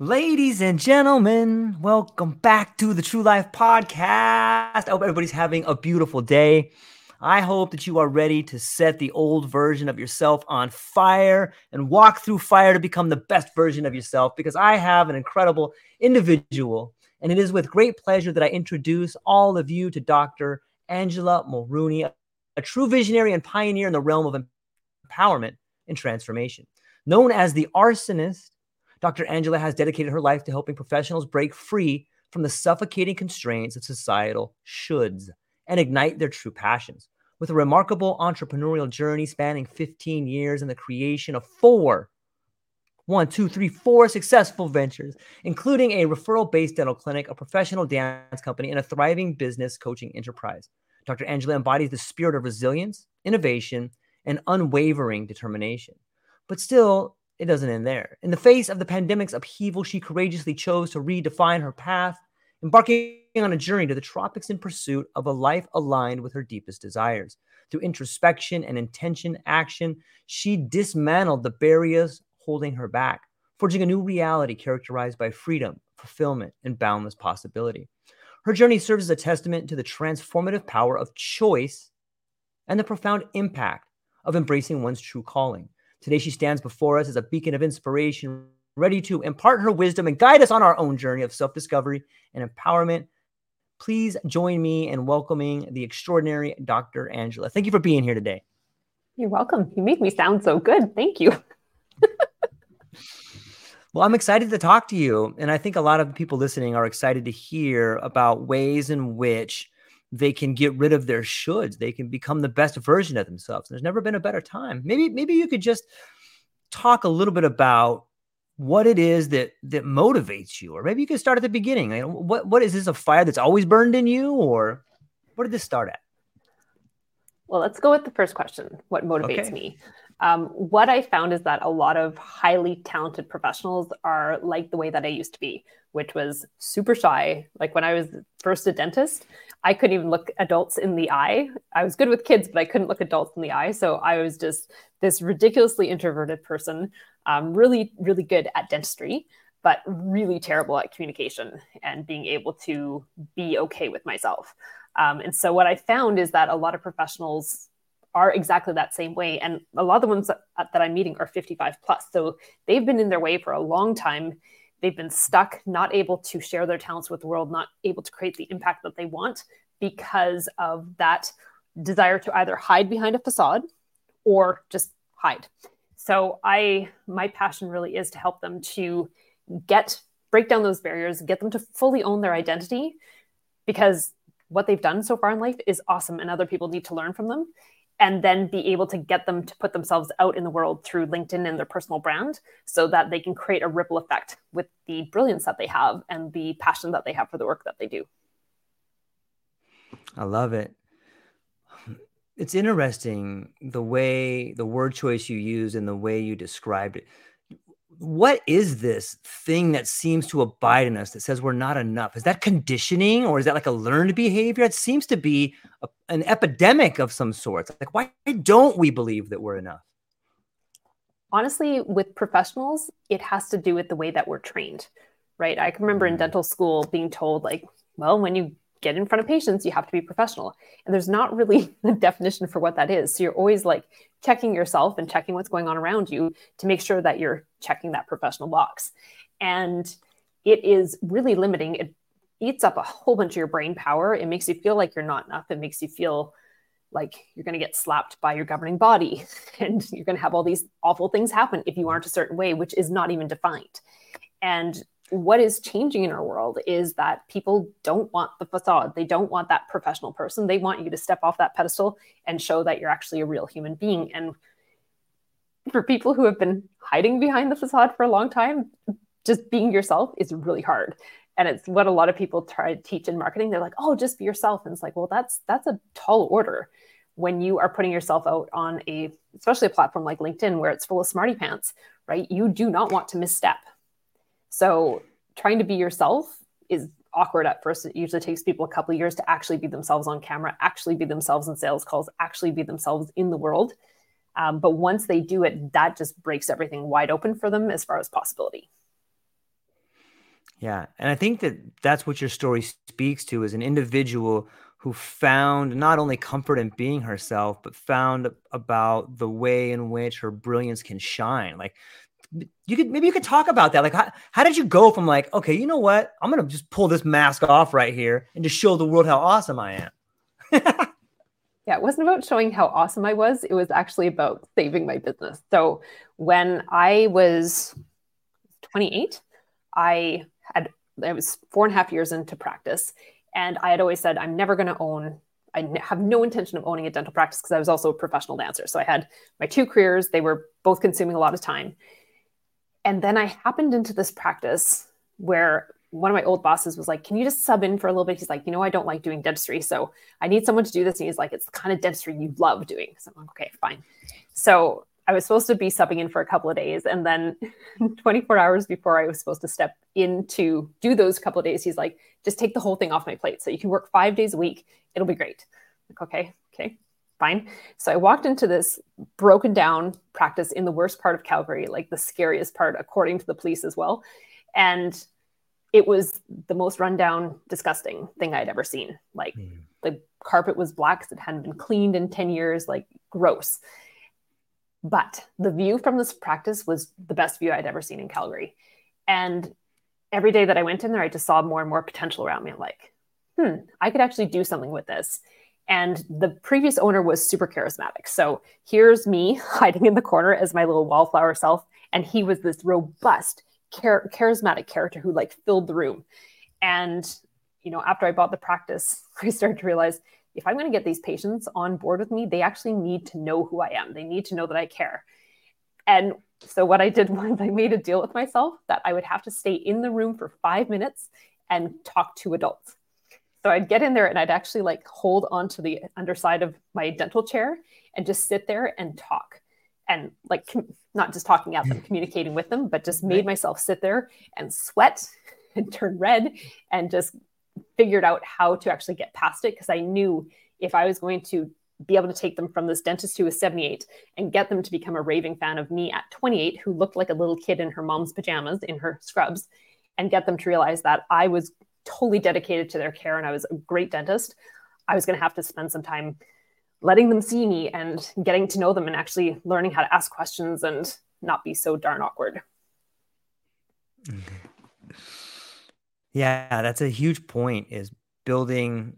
Ladies and gentlemen, welcome back to the True Life Podcast. I hope everybody's having a beautiful day. I hope that you are ready to set the old version of yourself on fire and walk through fire to become the best version of yourself because I have an incredible individual. And it is with great pleasure that I introduce all of you to Dr. Angela Mulrooney, a true visionary and pioneer in the realm of empowerment and transformation. Known as the arsonist, Dr. Angela has dedicated her life to helping professionals break free from the suffocating constraints of societal shoulds and ignite their true passions. With a remarkable entrepreneurial journey spanning 15 years and the creation of four, one, two, three, four successful ventures, including a referral based dental clinic, a professional dance company, and a thriving business coaching enterprise. Dr. Angela embodies the spirit of resilience, innovation, and unwavering determination. But still, it doesn't end there. In the face of the pandemic's upheaval, she courageously chose to redefine her path, embarking on a journey to the tropics in pursuit of a life aligned with her deepest desires. Through introspection and intention action, she dismantled the barriers holding her back, forging a new reality characterized by freedom, fulfillment, and boundless possibility. Her journey serves as a testament to the transformative power of choice and the profound impact of embracing one's true calling. Today, she stands before us as a beacon of inspiration, ready to impart her wisdom and guide us on our own journey of self discovery and empowerment. Please join me in welcoming the extraordinary Dr. Angela. Thank you for being here today. You're welcome. You made me sound so good. Thank you. well, I'm excited to talk to you. And I think a lot of people listening are excited to hear about ways in which they can get rid of their shoulds. They can become the best version of themselves. There's never been a better time. Maybe maybe you could just talk a little bit about what it is that that motivates you, or maybe you could start at the beginning. Like, what what is this a fire that's always burned in you, or where did this start at? Well, let's go with the first question. What motivates okay. me? Um, what I found is that a lot of highly talented professionals are like the way that I used to be, which was super shy. Like when I was first a dentist, I couldn't even look adults in the eye. I was good with kids, but I couldn't look adults in the eye. So I was just this ridiculously introverted person, um, really, really good at dentistry, but really terrible at communication and being able to be okay with myself. Um, and so what I found is that a lot of professionals are exactly that same way. And a lot of the ones that, that I'm meeting are 55 plus. So they've been in their way for a long time. They've been stuck, not able to share their talents with the world, not able to create the impact that they want because of that desire to either hide behind a facade or just hide. So I my passion really is to help them to get break down those barriers, get them to fully own their identity because what they've done so far in life is awesome and other people need to learn from them and then be able to get them to put themselves out in the world through LinkedIn and their personal brand so that they can create a ripple effect with the brilliance that they have and the passion that they have for the work that they do. I love it. it's interesting the way the word choice you use and the way you described it what is this thing that seems to abide in us that says we're not enough? Is that conditioning or is that like a learned behavior? It seems to be a, an epidemic of some sort. Like, why don't we believe that we're enough? Honestly, with professionals, it has to do with the way that we're trained, right? I can remember in mm. dental school being told, like, well, when you get in front of patients, you have to be professional. And there's not really a definition for what that is. So you're always like checking yourself and checking what's going on around you to make sure that you're checking that professional box. And it is really limiting. It eats up a whole bunch of your brain power. It makes you feel like you're not enough. It makes you feel like you're going to get slapped by your governing body and you're going to have all these awful things happen if you aren't a certain way, which is not even defined. And what is changing in our world is that people don't want the facade. They don't want that professional person. They want you to step off that pedestal and show that you're actually a real human being. And for people who have been hiding behind the facade for a long time, just being yourself is really hard. And it's what a lot of people try to teach in marketing. They're like, "Oh, just be yourself." And it's like, "Well, that's that's a tall order." When you are putting yourself out on a especially a platform like LinkedIn where it's full of smarty pants, right? You do not want to misstep so trying to be yourself is awkward at first. It usually takes people a couple years to actually be themselves on camera, actually be themselves in sales calls, actually be themselves in the world. Um, but once they do it, that just breaks everything wide open for them as far as possibility. Yeah. And I think that that's what your story speaks to as an individual who found not only comfort in being herself, but found about the way in which her brilliance can shine. Like you could maybe you could talk about that. Like, how, how did you go from like, okay, you know what? I'm gonna just pull this mask off right here and just show the world how awesome I am. yeah, it wasn't about showing how awesome I was. It was actually about saving my business. So when I was 28, I had I was four and a half years into practice, and I had always said I'm never going to own. I have no intention of owning a dental practice because I was also a professional dancer. So I had my two careers; they were both consuming a lot of time. And then I happened into this practice where one of my old bosses was like, Can you just sub in for a little bit? He's like, You know, I don't like doing dentistry. So I need someone to do this. And he's like, It's the kind of dentistry you love doing. So I'm like, Okay, fine. So I was supposed to be subbing in for a couple of days. And then 24 hours before I was supposed to step in to do those couple of days, he's like, Just take the whole thing off my plate. So you can work five days a week. It'll be great. I'm like, okay, okay fine. So I walked into this broken down practice in the worst part of Calgary, like the scariest part, according to the police as well. And it was the most rundown, disgusting thing I'd ever seen. Like mm. the carpet was black because it hadn't been cleaned in 10 years, like gross. But the view from this practice was the best view I'd ever seen in Calgary. And every day that I went in there, I just saw more and more potential around me. I'm like, hmm, I could actually do something with this. And the previous owner was super charismatic. So here's me hiding in the corner as my little wallflower self. And he was this robust, char- charismatic character who like filled the room. And, you know, after I bought the practice, I started to realize if I'm going to get these patients on board with me, they actually need to know who I am. They need to know that I care. And so what I did was I made a deal with myself that I would have to stay in the room for five minutes and talk to adults. So I'd get in there and I'd actually like hold onto the underside of my dental chair and just sit there and talk and like com- not just talking at them, mm. communicating with them, but just made myself sit there and sweat and turn red and just figured out how to actually get past it because I knew if I was going to be able to take them from this dentist who was 78 and get them to become a raving fan of me at 28 who looked like a little kid in her mom's pajamas in her scrubs and get them to realize that I was totally dedicated to their care and I was a great dentist, I was going to have to spend some time letting them see me and getting to know them and actually learning how to ask questions and not be so darn awkward. Mm-hmm. Yeah, that's a huge point is building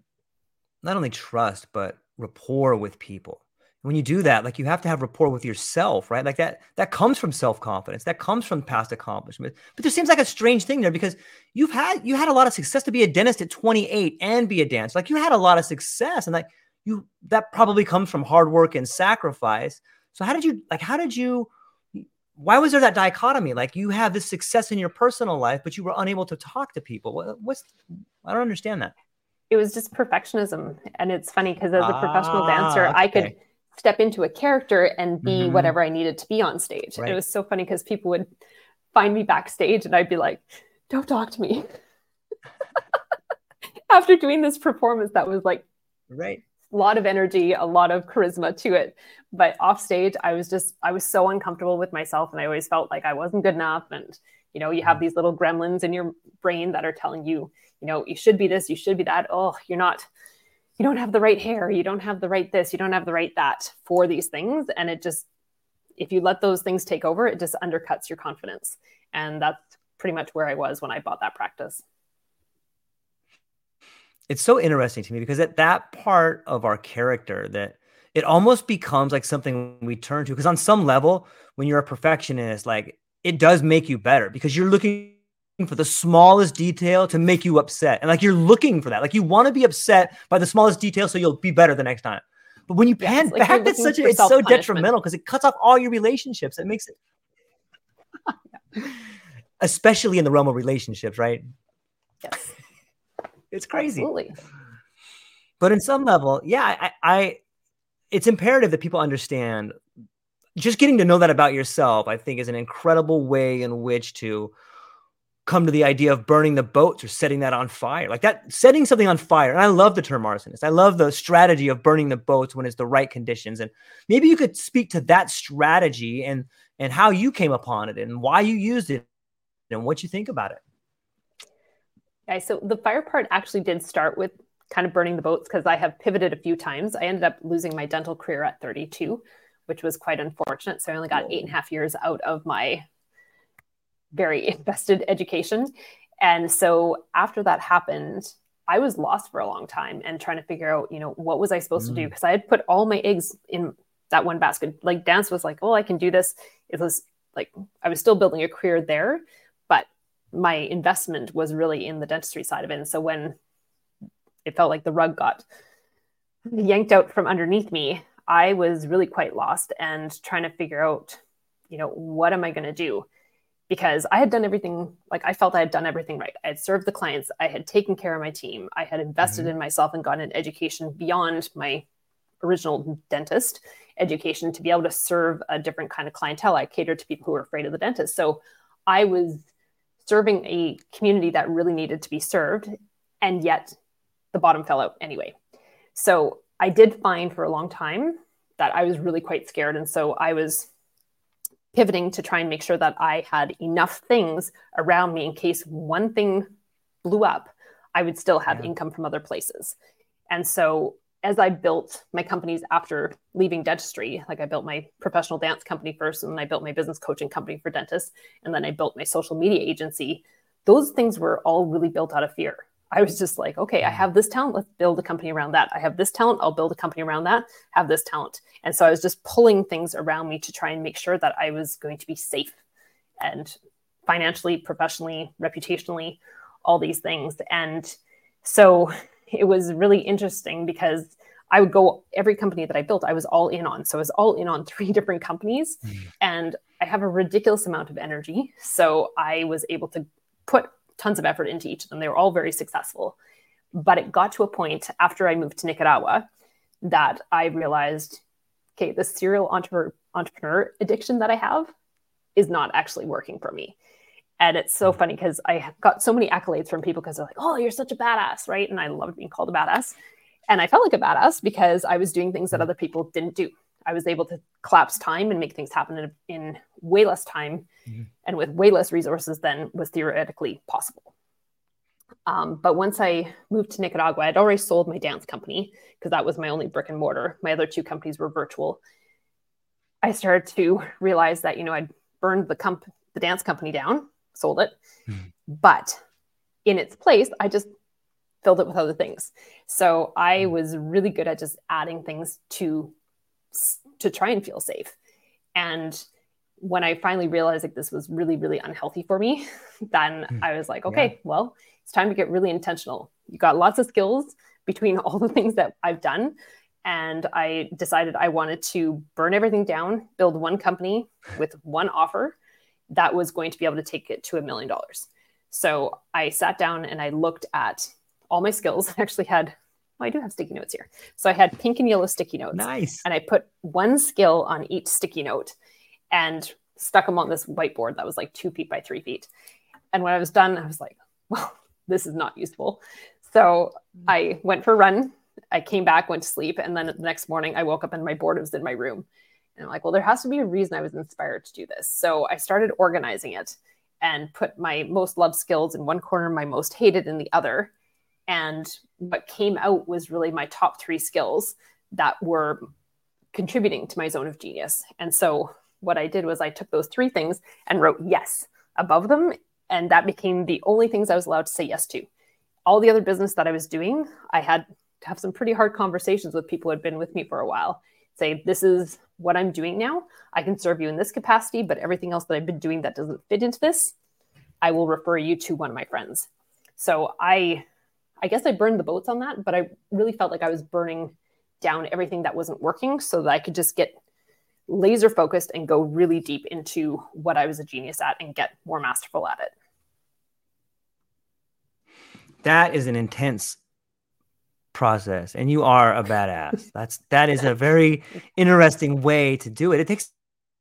not only trust but rapport with people when you do that like you have to have rapport with yourself right? Like that that comes from self-confidence. That comes from past accomplishment but there seems like a strange thing there because you've had you had a lot of success to be a dentist at 28 and be a dancer. Like you had a lot of success and like you that probably comes from hard work and sacrifice. So how did you like how did you why was there that dichotomy? Like you have this success in your personal life but you were unable to talk to people. What's i don't understand that. It was just perfectionism. And it's funny because as a professional dancer, ah, okay. I could step into a character and be mm-hmm. whatever I needed to be on stage. Right. It was so funny because people would find me backstage and I'd be like, don't talk to me. After doing this performance that was like right a lot of energy, a lot of charisma to it. But off stage, I was just, I was so uncomfortable with myself. And I always felt like I wasn't good enough. And, you know, you have mm-hmm. these little gremlins in your brain that are telling you, you know, you should be this, you should be that. Oh, you're not, you don't have the right hair, you don't have the right this, you don't have the right that for these things. And it just, if you let those things take over, it just undercuts your confidence. And that's pretty much where I was when I bought that practice. It's so interesting to me because at that part of our character that it almost becomes like something we turn to because on some level when you're a perfectionist like it does make you better because you're looking for the smallest detail to make you upset. And like you're looking for that. Like you want to be upset by the smallest detail so you'll be better the next time. But when you pan yeah, back, it's such a, it's so detrimental because it cuts off all your relationships. It makes it especially in the realm of relationships, right? Yes. it's crazy. Absolutely. But in some level, yeah, I, I it's imperative that people understand just getting to know that about yourself, I think, is an incredible way in which to come to the idea of burning the boats or setting that on fire. Like that, setting something on fire. And I love the term arsonist. I love the strategy of burning the boats when it's the right conditions. And maybe you could speak to that strategy and and how you came upon it and why you used it and what you think about it. Yeah, so the fire part actually did start with kind of burning the boats because I have pivoted a few times. I ended up losing my dental career at 32, which was quite unfortunate. So I only got eight and a half years out of my very invested education. And so after that happened, I was lost for a long time and trying to figure out, you know, what was I supposed mm. to do? Because mm. I had put all my eggs in that one basket. Like dance was like, oh, I can do this. It was like I was still building a career there, but my investment was really in the dentistry side of it. And so when it felt like the rug got yanked out from underneath me, I was really quite lost and trying to figure out, you know, what am I going to do? Because I had done everything, like I felt I had done everything right. I had served the clients, I had taken care of my team, I had invested mm-hmm. in myself and gotten an education beyond my original dentist education to be able to serve a different kind of clientele. I catered to people who were afraid of the dentist. So I was serving a community that really needed to be served, and yet the bottom fell out anyway. So I did find for a long time that I was really quite scared. And so I was pivoting to try and make sure that I had enough things around me in case one thing blew up, I would still have yeah. income from other places. And so as I built my companies after leaving dentistry, like I built my professional dance company first, and then I built my business coaching company for dentists, and then I built my social media agency. Those things were all really built out of fear. I was just like, okay, I have this talent. Let's build a company around that. I have this talent. I'll build a company around that. Have this talent. And so I was just pulling things around me to try and make sure that I was going to be safe and financially, professionally, reputationally, all these things. And so it was really interesting because I would go every company that I built, I was all in on. So I was all in on three different companies. Mm. And I have a ridiculous amount of energy. So I was able to put tons of effort into each of them. They were all very successful. But it got to a point after I moved to Nicaragua that I realized, okay, the serial entrepreneur, entrepreneur addiction that I have is not actually working for me. And it's so mm-hmm. funny because I got so many accolades from people because they're like, oh, you're such a badass, right? And I loved being called a badass. And I felt like a badass because I was doing things that mm-hmm. other people didn't do. I was able to collapse time and make things happen in, in way less time mm-hmm. and with way less resources than was theoretically possible. Um, but once I moved to Nicaragua, I'd already sold my dance company because that was my only brick and mortar. My other two companies were virtual. I started to realize that you know I'd burned the comp- the dance company down, sold it, mm-hmm. but in its place, I just filled it with other things. So I mm-hmm. was really good at just adding things to to try and feel safe. And when I finally realized like this was really, really unhealthy for me, then mm. I was like, okay, yeah. well, it's time to get really intentional. You got lots of skills between all the things that I've done. And I decided I wanted to burn everything down, build one company with one offer that was going to be able to take it to a million dollars. So I sat down and I looked at all my skills. I actually had, well, I do have sticky notes here. So I had pink and yellow sticky notes. Nice. And I put one skill on each sticky note and stuck them on this whiteboard that was like two feet by three feet. And when I was done, I was like, well, this is not useful. So mm. I went for a run. I came back, went to sleep, and then the next morning I woke up and my board was in my room. And I'm like, well, there has to be a reason I was inspired to do this. So I started organizing it and put my most loved skills in one corner, my most hated in the other. And what came out was really my top three skills that were contributing to my zone of genius. And so what I did was I took those three things and wrote yes above them. And that became the only things I was allowed to say yes to. All the other business that I was doing, I had to have some pretty hard conversations with people who had been with me for a while. Say, this is what I'm doing now. I can serve you in this capacity, but everything else that I've been doing that doesn't fit into this, I will refer you to one of my friends. So I I guess I burned the boats on that, but I really felt like I was burning down everything that wasn't working so that I could just get laser focused and go really deep into what I was a genius at and get more masterful at it. That is an intense process and you are a badass. That's that is a very interesting way to do it. It takes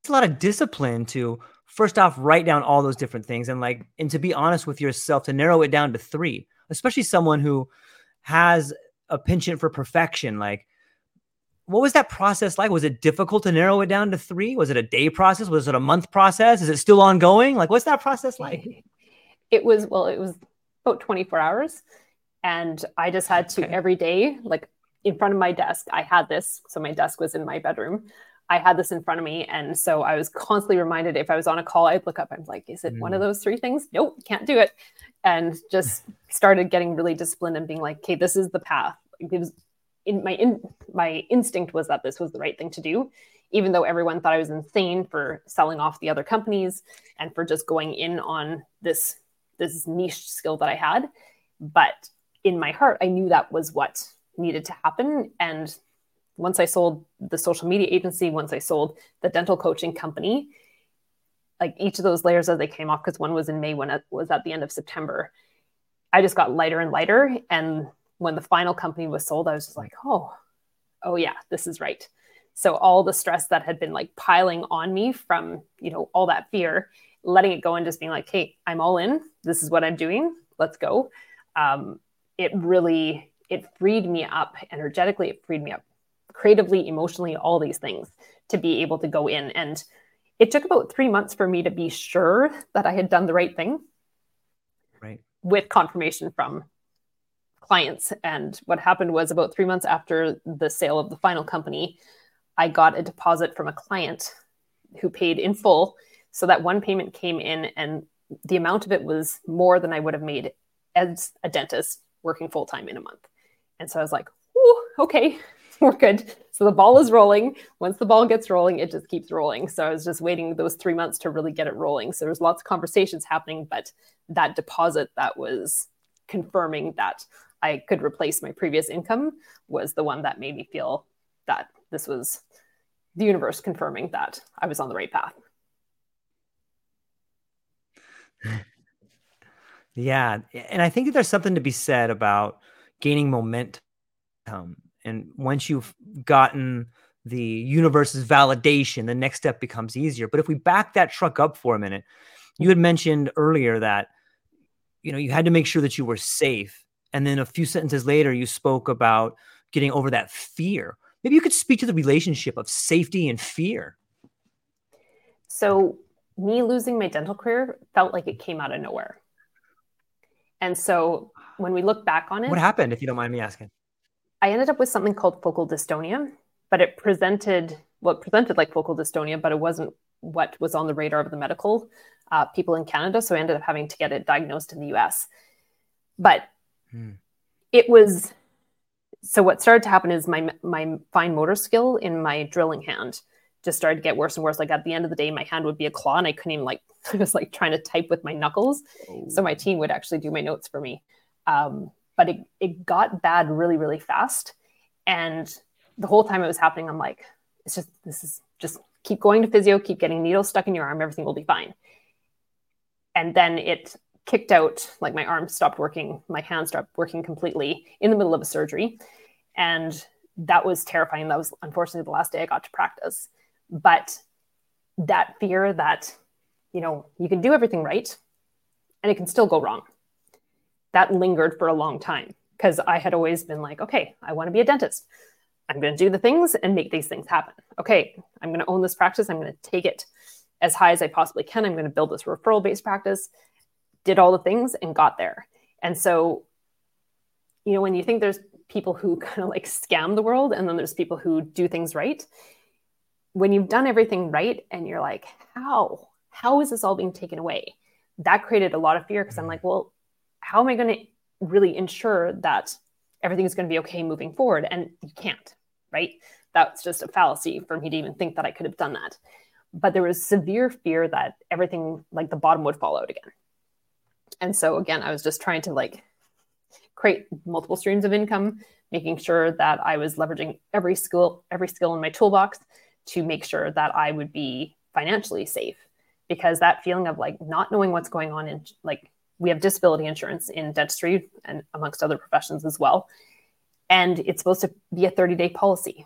a lot of discipline to first off write down all those different things and like and to be honest with yourself to narrow it down to three especially someone who has a penchant for perfection like what was that process like was it difficult to narrow it down to three was it a day process was it a month process is it still ongoing like what's that process like it was well it was about 24 hours and I just had to okay. every day, like in front of my desk, I had this. So my desk was in my bedroom. I had this in front of me. And so I was constantly reminded if I was on a call, I'd look up, I'm like, is it mm. one of mm. those three things? Nope, can't do it. And just started getting really disciplined and being like, okay, this is the path. It was in my in my instinct was that this was the right thing to do, even though everyone thought I was insane for selling off the other companies and for just going in on this this niche skill that I had. But in my heart, I knew that was what needed to happen. And once I sold the social media agency, once I sold the dental coaching company, like each of those layers as they came off, because one was in May, one was at the end of September, I just got lighter and lighter. And when the final company was sold, I was just like, oh, oh yeah, this is right. So all the stress that had been like piling on me from, you know, all that fear, letting it go and just being like, hey, I'm all in. This is what I'm doing. Let's go. Um, it really it freed me up energetically it freed me up creatively emotionally all these things to be able to go in. And it took about three months for me to be sure that i had done the right thing right. with confirmation from clients. And what happened was about three months after the sale of the final company i got a deposit from a client who paid in full. So that one payment came in and the amount of it was more than i would have made as a dentist working full time in a month. And so I was like, okay, we're good. So the ball is rolling. Once the ball gets rolling, it just keeps rolling. So I was just waiting those three months to really get it rolling. So there was lots of conversations happening, but that deposit that was confirming that I could replace my previous income was the one that made me feel that this was the universe confirming that I was on the right path. Yeah. And I think that there's something to be said about gaining momentum. And once you've gotten the universe's validation, the next step becomes easier. But if we back that truck up for a minute, you had mentioned earlier that you know you had to make sure that you were safe. And then a few sentences later, you spoke about getting over that fear. Maybe you could speak to the relationship of safety and fear. So, me losing my dental career felt like it came out of nowhere. And so when we look back on it, what happened, if you don't mind me asking? I ended up with something called focal dystonia, but it presented well, it presented like focal dystonia, but it wasn't what was on the radar of the medical uh, people in Canada. So I ended up having to get it diagnosed in the US. But hmm. it was so what started to happen is my my fine motor skill in my drilling hand just started to get worse and worse. Like at the end of the day, my hand would be a claw and I couldn't even like I was like trying to type with my knuckles. Oh. So my team would actually do my notes for me. Um, but it, it got bad really, really fast. And the whole time it was happening, I'm like, it's just, this is just keep going to physio, keep getting needles stuck in your arm, everything will be fine. And then it kicked out, like my arm stopped working, my hand stopped working completely in the middle of a surgery. And that was terrifying. That was unfortunately the last day I got to practice. But that fear that, you know, you can do everything right and it can still go wrong, that lingered for a long time because I had always been like, okay, I want to be a dentist. I'm going to do the things and make these things happen. Okay, I'm going to own this practice. I'm going to take it as high as I possibly can. I'm going to build this referral based practice. Did all the things and got there. And so, you know, when you think there's people who kind of like scam the world and then there's people who do things right, when you've done everything right and you're like, how? How is this all being taken away? That created a lot of fear because I'm mm. like, well, how am I going to really ensure that everything is going to be okay moving forward? And you can't, right? That's just a fallacy for me to even think that I could have done that but there was severe fear that everything like the bottom would fall out again and so again i was just trying to like create multiple streams of income making sure that i was leveraging every skill every skill in my toolbox to make sure that i would be financially safe because that feeling of like not knowing what's going on in like we have disability insurance in dentistry and amongst other professions as well and it's supposed to be a 30 day policy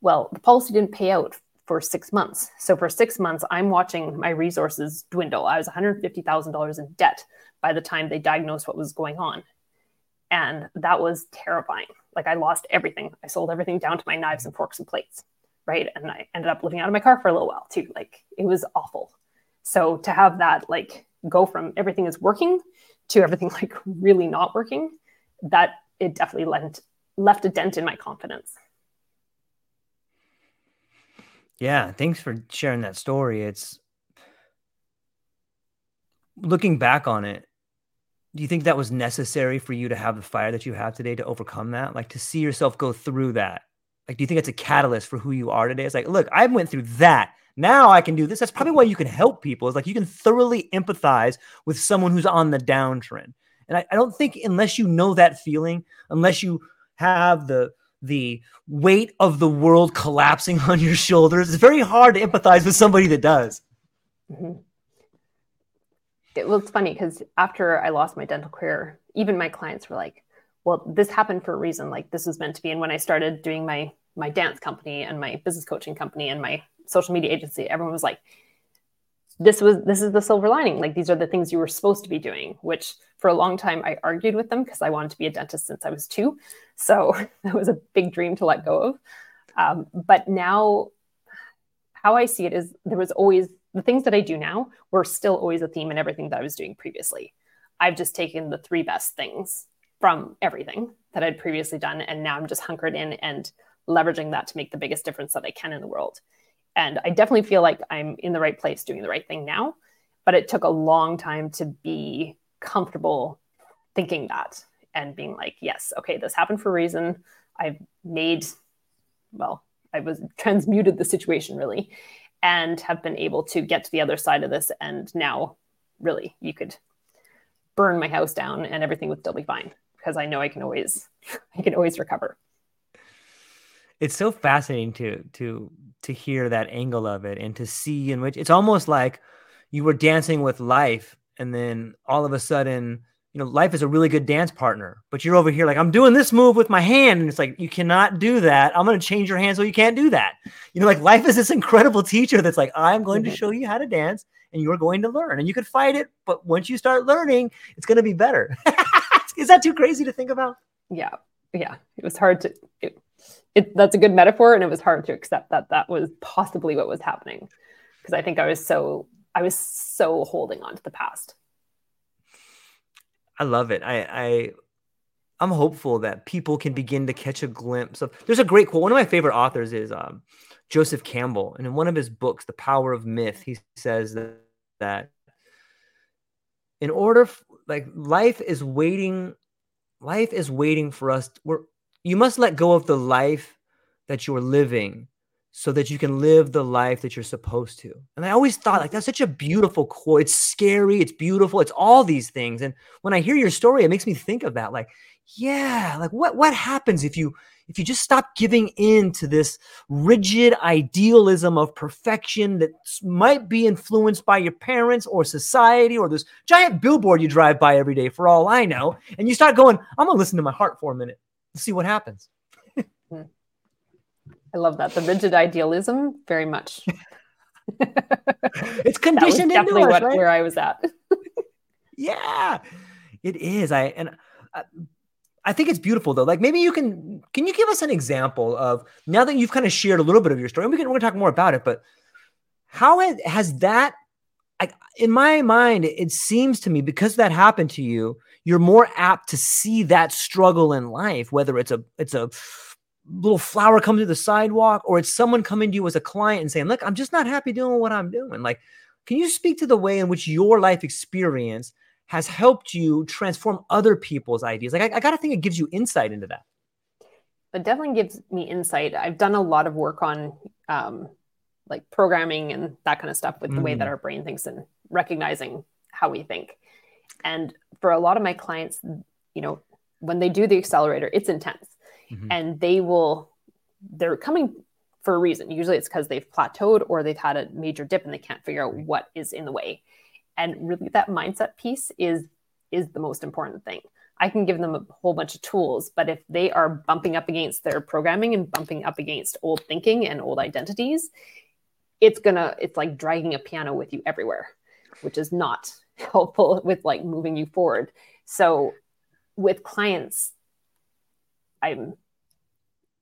well the policy didn't pay out for six months. So for six months, I'm watching my resources dwindle. I was $150,000 in debt by the time they diagnosed what was going on. And that was terrifying. Like I lost everything. I sold everything down to my knives and forks and plates. Right. And I ended up living out of my car for a little while too. Like it was awful. So to have that like go from everything is working to everything like really not working, that it definitely lent, left a dent in my confidence. Yeah, thanks for sharing that story. It's looking back on it. Do you think that was necessary for you to have the fire that you have today to overcome that? Like to see yourself go through that? Like, do you think it's a catalyst for who you are today? It's like, look, I went through that. Now I can do this. That's probably why you can help people. It's like you can thoroughly empathize with someone who's on the downtrend. And I, I don't think unless you know that feeling, unless you have the the weight of the world collapsing on your shoulders. It's very hard to empathize with somebody that does. Mm-hmm. It, well, it's funny because after I lost my dental career, even my clients were like, "Well, this happened for a reason. Like this was meant to be." And when I started doing my my dance company and my business coaching company and my social media agency, everyone was like, this was this is the silver lining. Like these are the things you were supposed to be doing which for a long time i argued with them because i wanted to be a dentist since i was two. So that was a big dream to let go of. Um, but now how i see it is there was always the things that i do now were still always a theme in everything that i was doing previously. I've just taken the three best things from everything that i'd previously done and now i'm just hunkered in and leveraging that to make the biggest difference that i can in the world and I definitely feel like I'm in the right place doing the right thing now. But it took a long time to be comfortable thinking that and being like, yes, okay, this happened for a reason. I've made, well, I was transmuted the situation really and have been able to get to the other side of this. And now, really, you could burn my house down and everything would still be fine because I know I can always, I can always recover. It's so fascinating to to to hear that angle of it and to see in which it's almost like you were dancing with life and then all of a sudden you know life is a really good dance partner but you're over here like i'm doing this move with my hand and it's like you cannot do that. I'm going to change your hand so you can't do that. You know like life is this incredible teacher that's like i'm going to mm-hmm. show you how to dance and you're going to learn and you could fight it but once you start learning it's going to be better. Is that too crazy to think about? Yeah. Yeah. It was hard to it, it, that's a good metaphor, and it was hard to accept that that was possibly what was happening because I think I was so I was so holding on to the past. I love it. I, I I'm hopeful that people can begin to catch a glimpse of. There's a great quote. One of my favorite authors is um, Joseph Campbell, and in one of his books, The Power of Myth, he says that, that in order, like life is waiting, life is waiting for us. We're you must let go of the life that you're living so that you can live the life that you're supposed to. And I always thought like that's such a beautiful quote. It's scary, it's beautiful, it's all these things. And when I hear your story, it makes me think of that like, yeah, like what what happens if you if you just stop giving in to this rigid idealism of perfection that might be influenced by your parents or society or this giant billboard you drive by every day, for all I know, and you start going, I'm gonna listen to my heart for a minute see what happens. I love that. The rigid idealism, very much. it's conditioned that definitely into what, us, right? where I was at. yeah, it is. I and I, I think it's beautiful though. Like maybe you can can you give us an example of now that you've kind of shared a little bit of your story, and we can we're gonna talk more about it, but how has, has that I, in my mind, it seems to me because that happened to you, you're more apt to see that struggle in life, whether it's a it's a little flower coming to the sidewalk or it's someone coming to you as a client and saying, "Look, I'm just not happy doing what I'm doing." Like, can you speak to the way in which your life experience has helped you transform other people's ideas? Like, I, I got to think it gives you insight into that. It definitely gives me insight. I've done a lot of work on um, like programming and that kind of stuff with mm. the way that mm. our brain thinks and recognizing how we think. And for a lot of my clients, you know, when they do the accelerator, it's intense mm-hmm. and they will, they're coming for a reason. Usually it's because they've plateaued or they've had a major dip and they can't figure out what is in the way. And really that mindset piece is is the most important thing. I can give them a whole bunch of tools, but if they are bumping up against their programming and bumping up against old thinking and old identities, it's gonna it's like dragging a piano with you everywhere which is not helpful with like moving you forward so with clients i'm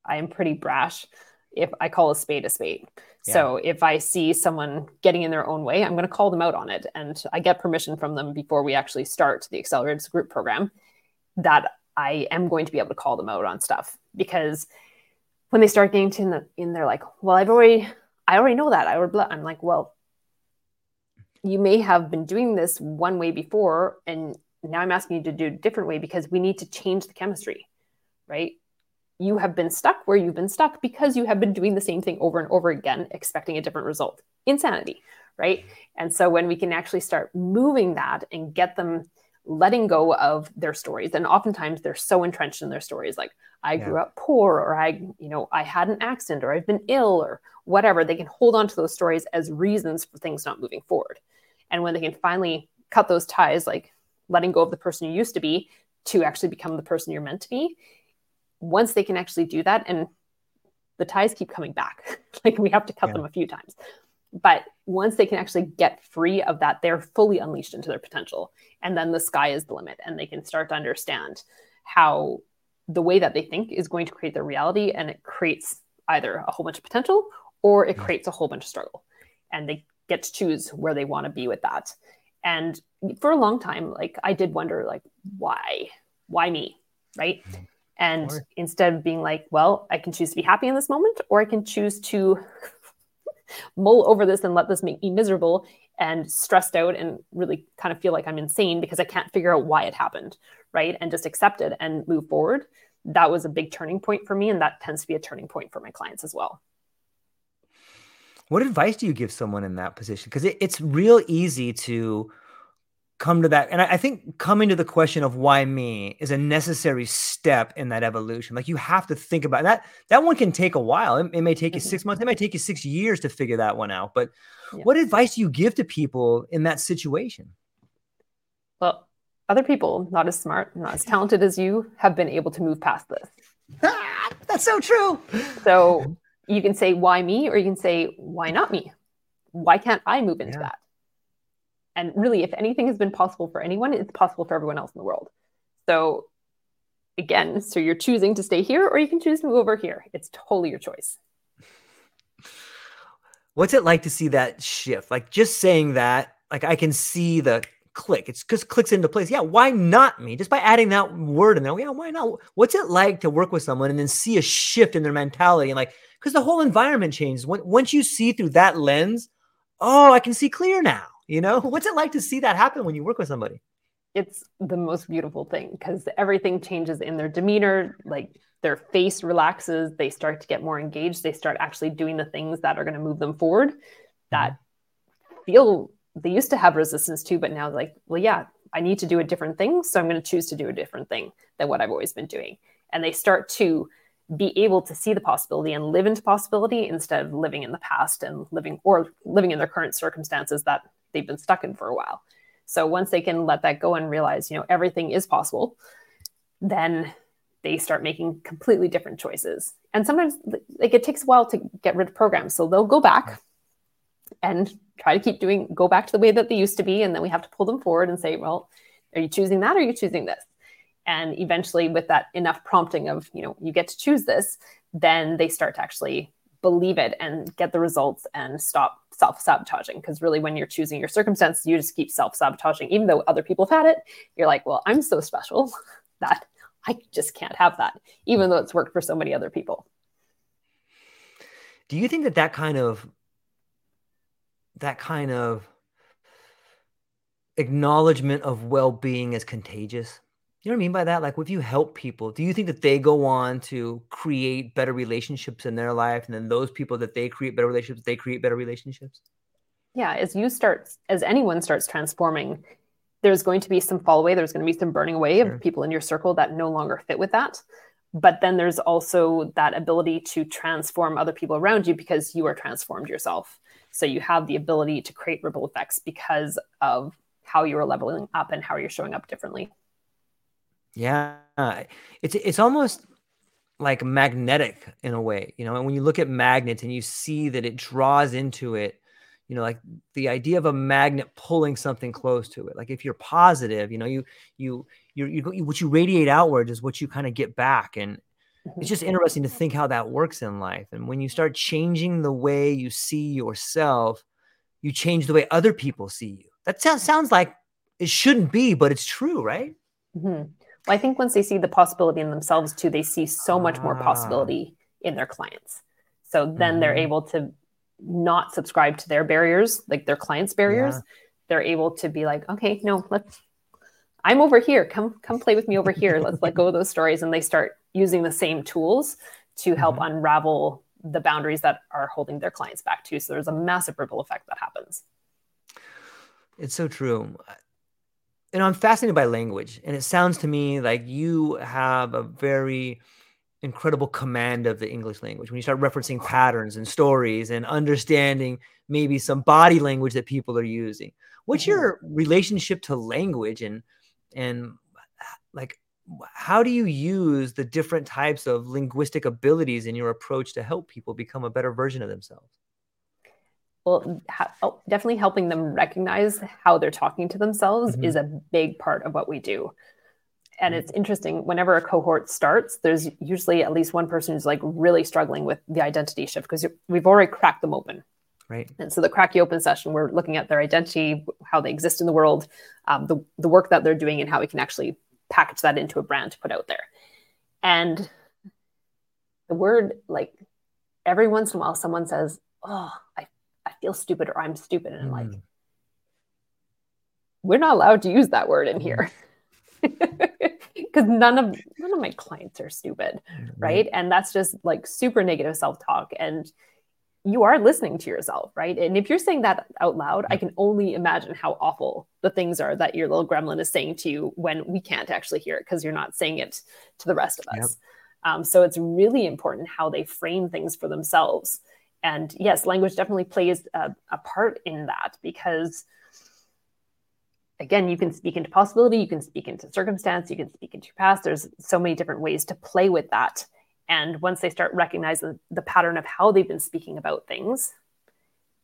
i'm pretty brash if i call a spade a spade yeah. so if i see someone getting in their own way i'm going to call them out on it and i get permission from them before we actually start the accelerated group program that i am going to be able to call them out on stuff because when they start getting to in, the, in they're like well i've already I already know that. I already, I'm like, well, you may have been doing this one way before, and now I'm asking you to do a different way because we need to change the chemistry, right? You have been stuck where you've been stuck because you have been doing the same thing over and over again, expecting a different result. Insanity, right? And so when we can actually start moving that and get them letting go of their stories, and oftentimes they're so entrenched in their stories, like, I grew up poor, or I, you know, I had an accident, or I've been ill, or whatever. They can hold on to those stories as reasons for things not moving forward. And when they can finally cut those ties, like letting go of the person you used to be to actually become the person you're meant to be, once they can actually do that, and the ties keep coming back, like we have to cut yeah. them a few times. But once they can actually get free of that, they're fully unleashed into their potential. And then the sky is the limit, and they can start to understand how the way that they think is going to create their reality and it creates either a whole bunch of potential or it creates a whole bunch of struggle. And they get to choose where they want to be with that. And for a long time like i did wonder like why? Why me? Right? Mm-hmm. and instead of being like well i can choose to be happy in this moment or i can choose to mull over this and let this make me miserable and stressed out and really kind of feel like i'm insane because i can't figure out why it happened right? And just accept it and move forward. That was a big turning point for me and that tends to be a turning point for my clients as well. What advice do you give someone in that position? Because it, it's real easy to come to that and I, I, think coming to the question of why me is a necessary step in that evolution. Like you have to think about that that one can take a while. It, it may take you mm-hmm. six months it may take you six years to figure that one out but yeah. what advice do you give to people in that situation? Well other people not as smart not as talented as you have been able to move past this. That's so true. So you can say why me? or you can say why not me? Why can't i move into yeah. that and really if anything has been possible for anyone it's possible for everyone else in the world so again so you're choosing to stay here or you can choose to move over here it's totally your choice what's it like to see that shift like just saying that like i can see the click. It's just clicks into place. Yeah, why not me? Just by adding that word in there. Yeah, why not? What's it like to work with someone and then see a shift in their mentality and like because the whole environment changes. Once you see through that lens, oh, I can see clear now. You know, what's it like to see that happen when you work with somebody? It's the most beautiful thing because everything changes in their demeanor, like their face relaxes, they start to get more engaged, they start actually doing the things that are going to move them forward that mm-hmm. feel they used to have resistance to, but now like, well, yeah, I need to do a different thing. So I'm going to choose to do a different thing than what I've always been doing. And they start to be able to see the possibility and live into possibility instead of living in the past and living or living in their current circumstances that they've been stuck in for a while. So once they can let that go and realize, you know, everything is possible, then they start making completely different choices. And sometimes like it takes a while to get rid of programs. So they'll go back and try to keep doing go back to the way that they used to be and then we have to pull them forward and say, well, are you choosing that or are you choosing this? And eventually with that enough prompting of, you know, you get to choose this, then they start to actually believe it and get the results and stop self-sabotaging because really when you're choosing your circumstances you just keep self-sabotaging even though other people have had it you're like well i'm so special that I just can't have that, even though it's worked for so many other people. Do you think that that kind of that kind of acknowledgement of well-being is contagious? You know what I mean by that? Like, if you help people, do you think that they go on to create better relationships in their life, and then those people that they create better relationships, they create better relationships? Yeah, as you start, as anyone starts transforming, there's going to be some fall away. There's going to be some burning away sure. of people in your circle that no longer fit with that. But then there's also that ability to transform other people around you because you are transformed yourself. So you have the ability to create ripple effects because of how you are leveling up and how you're showing up differently. Yeah. It's it's almost like magnetic in a way, you know, and when you look at magnets and you see that it draws into it you know like the idea of a magnet pulling something close to it like if you're positive you know you you you, you what you radiate outward is what you kind of get back and it's mm-hmm. just interesting to think how that works in life and when you start changing the way you see yourself you change the way other people see you that sounds sounds like it shouldn't be but it's true right mm-hmm. Well i think once they see the possibility in themselves too they see so much more ah. possibility in their clients so then mm-hmm. they're able to not subscribe to their barriers, like their clients' barriers, yeah. they're able to be like, okay, no, let's I'm over here. Come come play with me over here. Let's let go of those stories. And they start using the same tools to help mm-hmm. unravel the boundaries that are holding their clients back too. So there's a massive ripple effect that happens. It's so true. And I'm fascinated by language. And it sounds to me like you have a very incredible command of the English language when you start referencing patterns and stories and understanding maybe some body language that people are using. What's mm-hmm. your relationship to language and and like how do you use the different types of linguistic abilities in your approach to help people become a better version of themselves? Well, ha- oh, definitely helping them recognize how they're talking to themselves mm-hmm. is a big part of what we do. And it's interesting whenever a cohort starts there's usually at least one person who's like really struggling with the identity shift because we've already cracked them open. Right. And so the crack you open session we're looking at their identity how they exist in the world um, the, the work that they're doing and how we can actually package that into a brand to put out there. And the word like every once in a while someone says oh i, I feel stupid or i'm stupid and mm. i'm like mm. we're not allowed to use that word in here because none of none of my clients are stupid mm-hmm. right and that's just like super negative self-talk and you are listening to yourself right and if you're saying that out loud i can only imagine how awful the things are that your little gremlin is saying to you when we can't actually hear it because you're not saying it to the rest of us yep. um, so it's really important how they frame things for themselves and yes language definitely plays a, a part in that because again, you can speak into possibility, you can speak into circumstance, you can speak into your past. There's so many different ways to play with that. And once they start recognizing the pattern of how they've been speaking about things,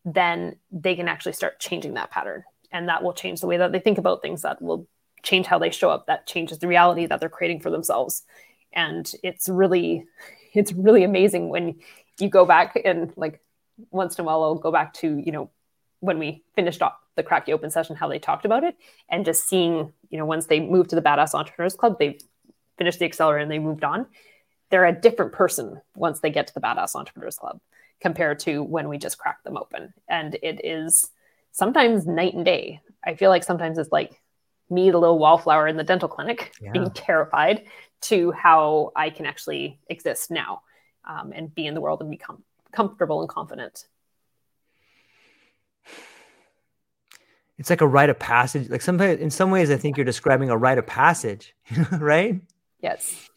then they can actually start changing that pattern. And that will change the way that they think about things, that will change how they show up, that changes the reality that they're creating for themselves. And it's really, it's really amazing when you go back and like once in a while I'll go back to, you know, when we finished off the crack you open session how they talked about it. And just seeing you know once they moved to the badass entrepreneurs club they finished the accelerator and they moved on. They're a different person once they get to the badass entrepreneurs club compared to when we just cracked them open. And it is sometimes night and day. I feel like sometimes it's like me the little wallflower in the dental clinic yeah. being terrified to how i can actually exist now um, and be in the world and become comfortable and confident it's like a rite of passage. Like sometimes, in some ways, I think you're describing a rite of passage, right? Yes.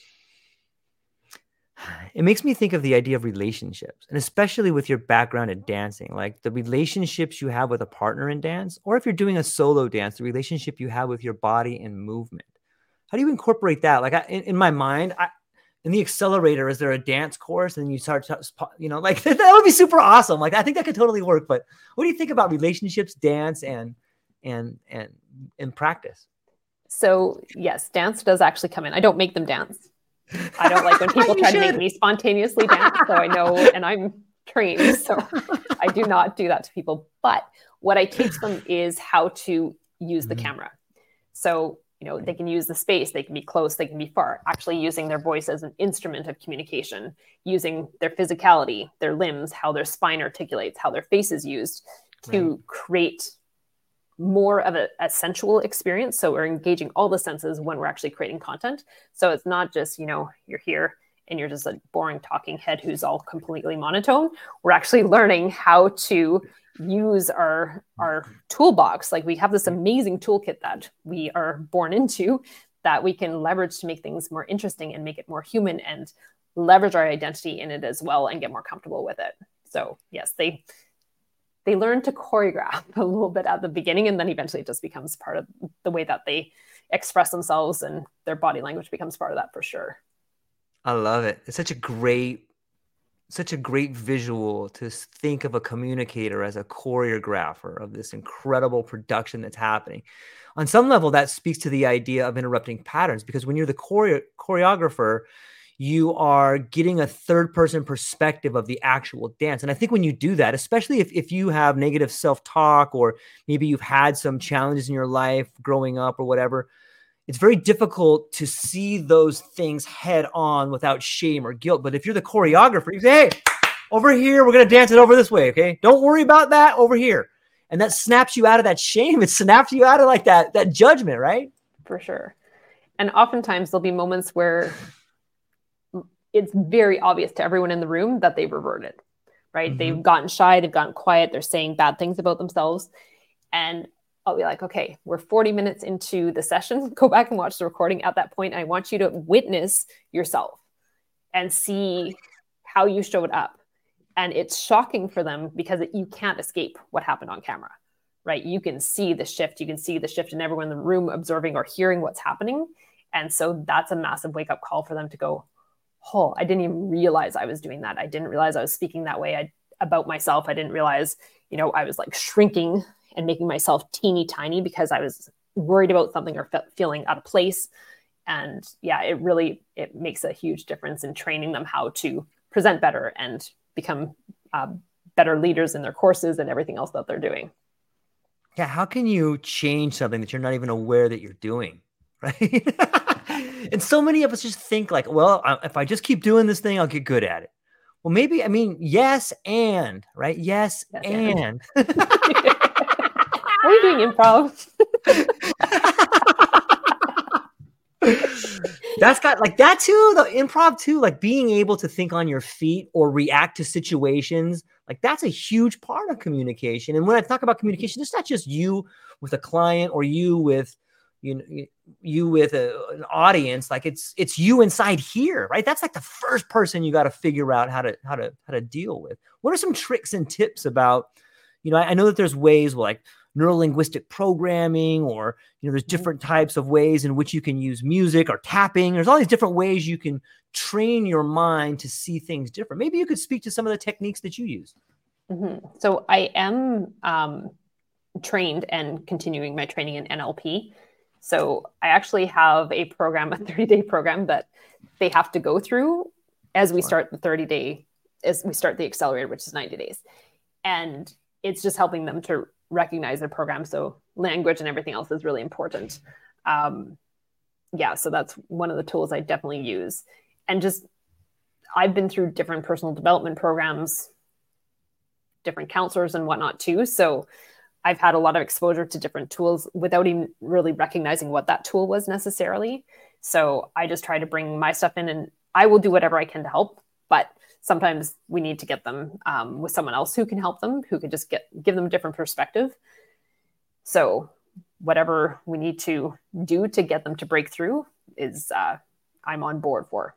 it makes me think of the idea of relationships and especially with your background in dancing like the relationships you have with a partner in dance or if you're doing a solo dance the relationship you have with your body and movement how do you incorporate that like I, in, in, my mind I, in the accelerator is there a dance course and you start to, you know like that would be super awesome like i think that could totally work but what do you think about relationships dance and and and in practice so yes dance does actually come in i don't make them dance I don't like when people try should. to make me spontaneously dance. So I know, and I'm trained, so I do not do that to people. But what I teach them is how to use the mm-hmm. camera. So you know they can use the space they can be close they can be far actually using their voice as an instrument of communication using their physicality their limbs how their spine articulates how their face is used to right. create more of a, a, sensual experience. So we're engaging all the senses when we're actually creating content. So it's not just, you know, you're here and you're just a boring talking head who's all completely monotone. We're actually learning how to use our our toolbox. Like we have this amazing toolkit that we are born into that we can leverage to make things more interesting and make it more human and leverage our identity in it as well and get more comfortable with it. So yes, they they learn to choreograph a little bit at the beginning and then eventually it just becomes part of the way that they express themselves and their body language becomes part of that for sure i love it it's such a great such a great visual to think of a communicator as a choreographer of this incredible production that's happening on some level that speaks to the idea of interrupting patterns because when you're the chore- choreographer you are getting a third person perspective of the actual dance. And I think when you do that, especially if, if you have negative self talk or maybe you've had some challenges in your life growing up or whatever, it's very difficult to see those things head on without shame or guilt. But if you're the choreographer, you say, hey, over here, we're going to dance it over this way. Okay. Don't worry about that over here. And that snaps you out of that shame. It snaps you out of like that, that judgment, right? For sure. And oftentimes there'll be moments where it's very obvious to everyone in the room that they've reverted, right? Mm-hmm. They've gotten shy, they've gotten quiet, they're saying bad things about themselves. And I'll be like, okay, we're 40 minutes into the session. Go back and watch the recording at that point. I want you to witness yourself and see how you showed up. And it's shocking for them because you can't escape what happened on camera, right? You can see the shift. You can see the shift in everyone in the room observing or hearing what's happening. And so that's a massive wake up call for them to go, oh, I didn't even realize I was doing that. I didn't realize I was speaking that way I, about myself. I didn't realize, you know, I was like shrinking and making myself teeny tiny because I was worried about something or fe- feeling out of place. And yeah, it really it makes a huge difference in training them how to present better and become uh, better leaders in their courses and everything else that they're doing. Yeah, how can you change something that you're not even aware that you're doing, right? and so many of us just think like, well, if I just keep doing this thing, I'll get good at it. Well, maybe I mean yes and right, yes, yes and. and. You doing improv? That's got like that too, the improv too, like being able to think on your feet or react to situations. Like that's a huge part of communication. And when I talk about communication, it's not just you with a client or you with you know you with a, an audience like it's it's you inside here right that's like the first person you got to figure out how to how to how to deal with what are some tricks and tips about you know i, I know that there's ways like neuro linguistic programming or you know there's mm-hmm. different types of ways in which you can use music or tapping there's all these different ways you can train your mind to see things different maybe you could speak to some of the techniques that you use mm-hmm. so i am um, trained and continuing my training in nlp so I actually have a program, a 30 day program that they have to go through as we start the 30 day, as we start the accelerator, which is 90 days. And it's just helping them to recognize their program. So language and everything else is really important. Um, yeah, so that's one of the tools I definitely use. And just, I've been through different personal development programs, different counselors and whatnot too. So I've had a lot of exposure to different tools without even really recognizing what that tool was necessarily. So I just try to bring my stuff in and I will do whatever I can to help. But sometimes we need to get them um, with someone else who can help them, who can just get give them a different perspective. So whatever we need to do to get them to break through is uh, I'm on board for.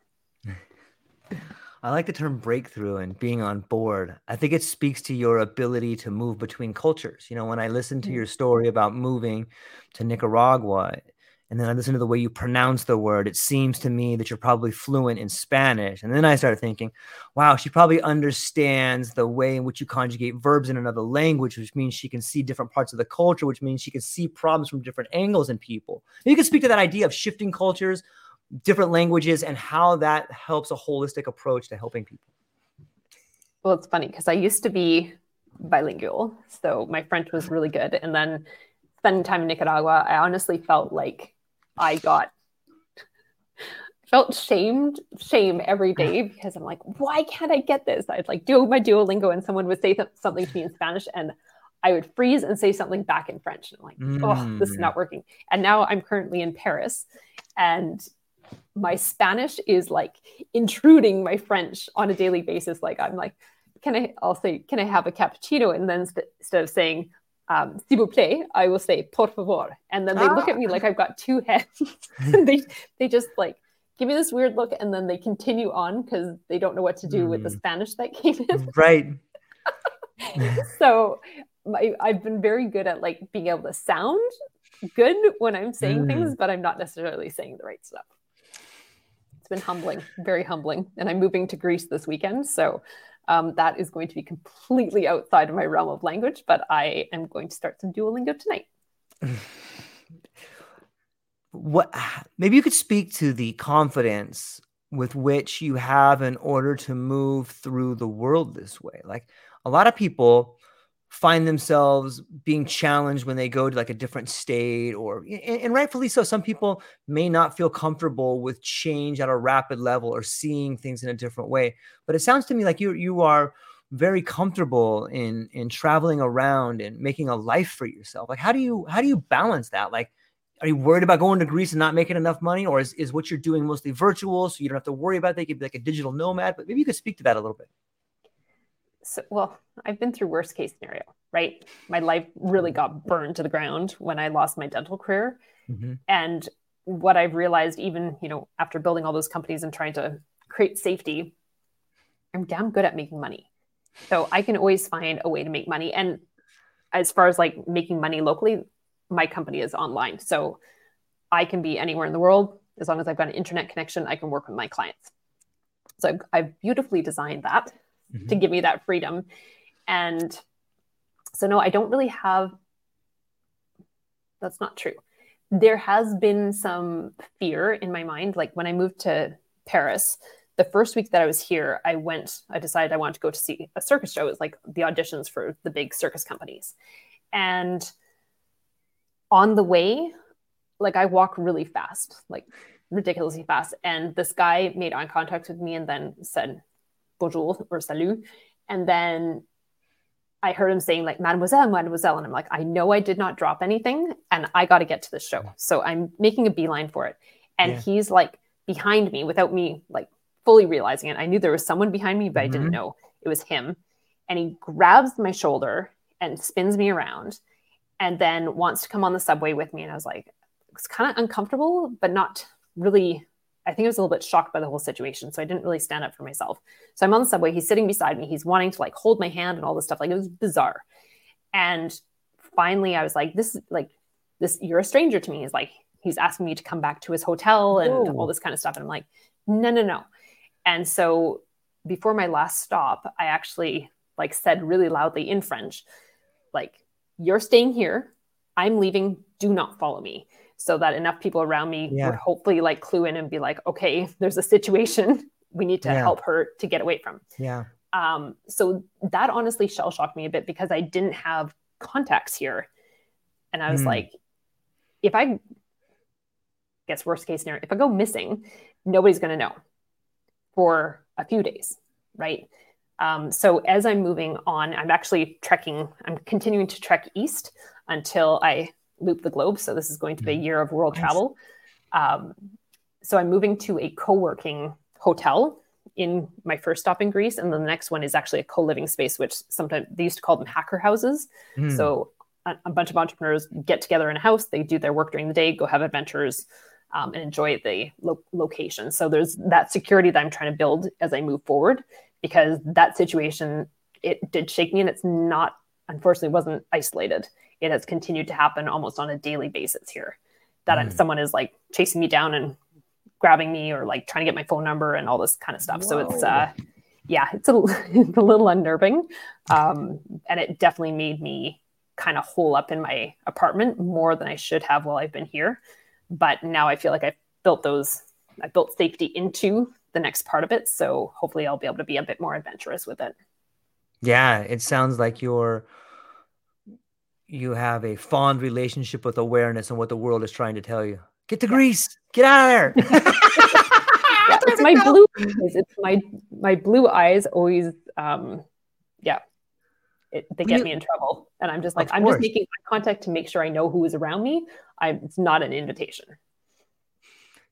I like the term breakthrough and being on board. I think it speaks to your ability to move between cultures. You know, when I listen to mm. your story about moving to Nicaragua, and then I listen to the way you pronounce the word, it seems to me that you're probably fluent in Spanish. And then I started thinking, wow, she probably understands the way in which you conjugate verbs in another language, which means she can see different parts of the culture, which means she can see problems from different angles in people. And you can speak to that idea of shifting cultures, different languages and how that helps a holistic approach to helping people? Well, it's funny because I used to be bilingual. So my French was really good. And then spending time in Nicaragua, I honestly felt like I got felt shamed shame every day because I'm like, why can't I get this? I'd like do my Duolingo and someone would say th- something to me in Spanish and I would freeze and say something back in French. And I'm like, mm. oh, this is mm. not working. And now I'm currently in Paris and my Spanish is like intruding my French on a daily basis. Like I'm like, can I? I'll say, can I have a cappuccino? And then st- instead of saying um, s'il vous plaît, I will say por favor. And then they ah. look at me like I've got two heads. they they just like give me this weird look, and then they continue on because they don't know what to do mm. with the hmm. Spanish that came in. Right. so I, I've been very good at like being able to sound good when I'm saying mm. things, but I'm not necessarily saying the right stuff it's been humbling, very humbling. And I'm moving to Greece this weekend. So um, that is going to be completely outside of my realm of language, but I am going to start some Duolingo tonight. what maybe you could speak to the confidence with which you have in order to move through the world this way. Like a lot of people find themselves being challenged when they go to like a different state or and, and, rightfully so some people may not feel comfortable with change at a rapid level or seeing things in a different way. But it sounds to me like you you are very comfortable in in traveling around and making a life for yourself. Like how do you how do you balance that? Like are you worried about going to Greece and not making enough money? Or is, is what you're doing mostly virtual so you don't have to worry about that? You could be like a digital nomad but maybe you could speak to that a little bit so, well, I've been through worst case scenario, right? My life really got burned to the ground when I lost my dental career. Mm-hmm. And what I've realized, even, you know, after building all those companies and trying to create safety, I'm damn good at making money. So I can always find a way to make money. And as far as like making money locally, my company is online. So I can be anywhere in the world. As long as I've got an internet connection, I can work with my clients. So I've, I've beautifully designed that mm-hmm. to give me that freedom. And so, no, I don't really have, that's not true. There has been some fear in my mind. Like when I moved to Paris, the first week that I was here, I went, I decided I wanted to go to see a circus show. It was like the auditions for the big circus companies. And on the way, like I walk really fast, like ridiculously fast. And this guy made eye contact with me and then said, bonjour or salut. And then I heard him saying like mademoiselle, mademoiselle. And I'm like, I know I did not drop anything and I got to get to the show. So I'm making a beeline for it. And yeah. he's like behind me without me like fully realizing it. I knew there was someone behind me, but mm-hmm. I didn't mm-hmm. know it was him. And he grabs my shoulder and spins me around and then wants to come on the subway with me. And I was like, it's kind of uncomfortable, but not really I think I was a little bit shocked by the whole situation. So I didn't really stand up for myself. So I'm on the subway. He's sitting beside me. He's wanting to like hold my hand and all this stuff. Like it was bizarre. And finally, I was like, this is like, this, you're a stranger to me. He's like, he's asking me to come back to his hotel and Whoa. all this kind of stuff. And I'm like, no, no, no. And so before my last stop, I actually like said really loudly in French, like, you're staying here. I'm leaving. Do not follow me so that enough people around me yeah. would hopefully like clue in and be like, okay, there's a situation we need to yeah. help her to get away from. Yeah. Um, so that honestly shell shocked me a bit because I didn't have contacts here. And I was mm. like, if I guess worst case scenario, if I go missing, nobody's going to know for a few days, right? Um, so as I'm moving on, I'm actually trekking, I'm continuing to trek east until I loop the globe. So this is going to be a mm-hmm. year of world nice. travel. Um, so I'm moving to a co-working hotel in my first stop in Greece, and then the next one is actually a co-living space, which sometimes they used to call them hacker houses. Mm. So a, a, bunch of entrepreneurs get together in a house, they do their work during the day, go have adventures um, and enjoy the lo- location. So there's that security that I'm trying to build as I move forward because that situation it did shake me and it's not unfortunately wasn't isolated. It has continued to happen almost on a daily basis here. That mm. someone is like chasing me down and grabbing me or like trying to get my phone number and all this kind of stuff. Whoa. So it's uh yeah, it's a, it's a little unnerving. Um, and it definitely made me kind of hole up in my apartment more than I should have while I've been here. But now I feel like I've built those, I built safety into the next part of it. So hopefully I'll be able to be a bit more adventurous with it. Yeah, it sounds like you're you have a fond relationship with awareness and what the world is trying to tell you. Get to Greece. Get out of there. yeah, it's my blue eyes. It's my my blue eyes always um yeah. It, they get you, me in trouble. And I'm just like, I'm just making contact to make sure I know who is around me. I it's not an invitation.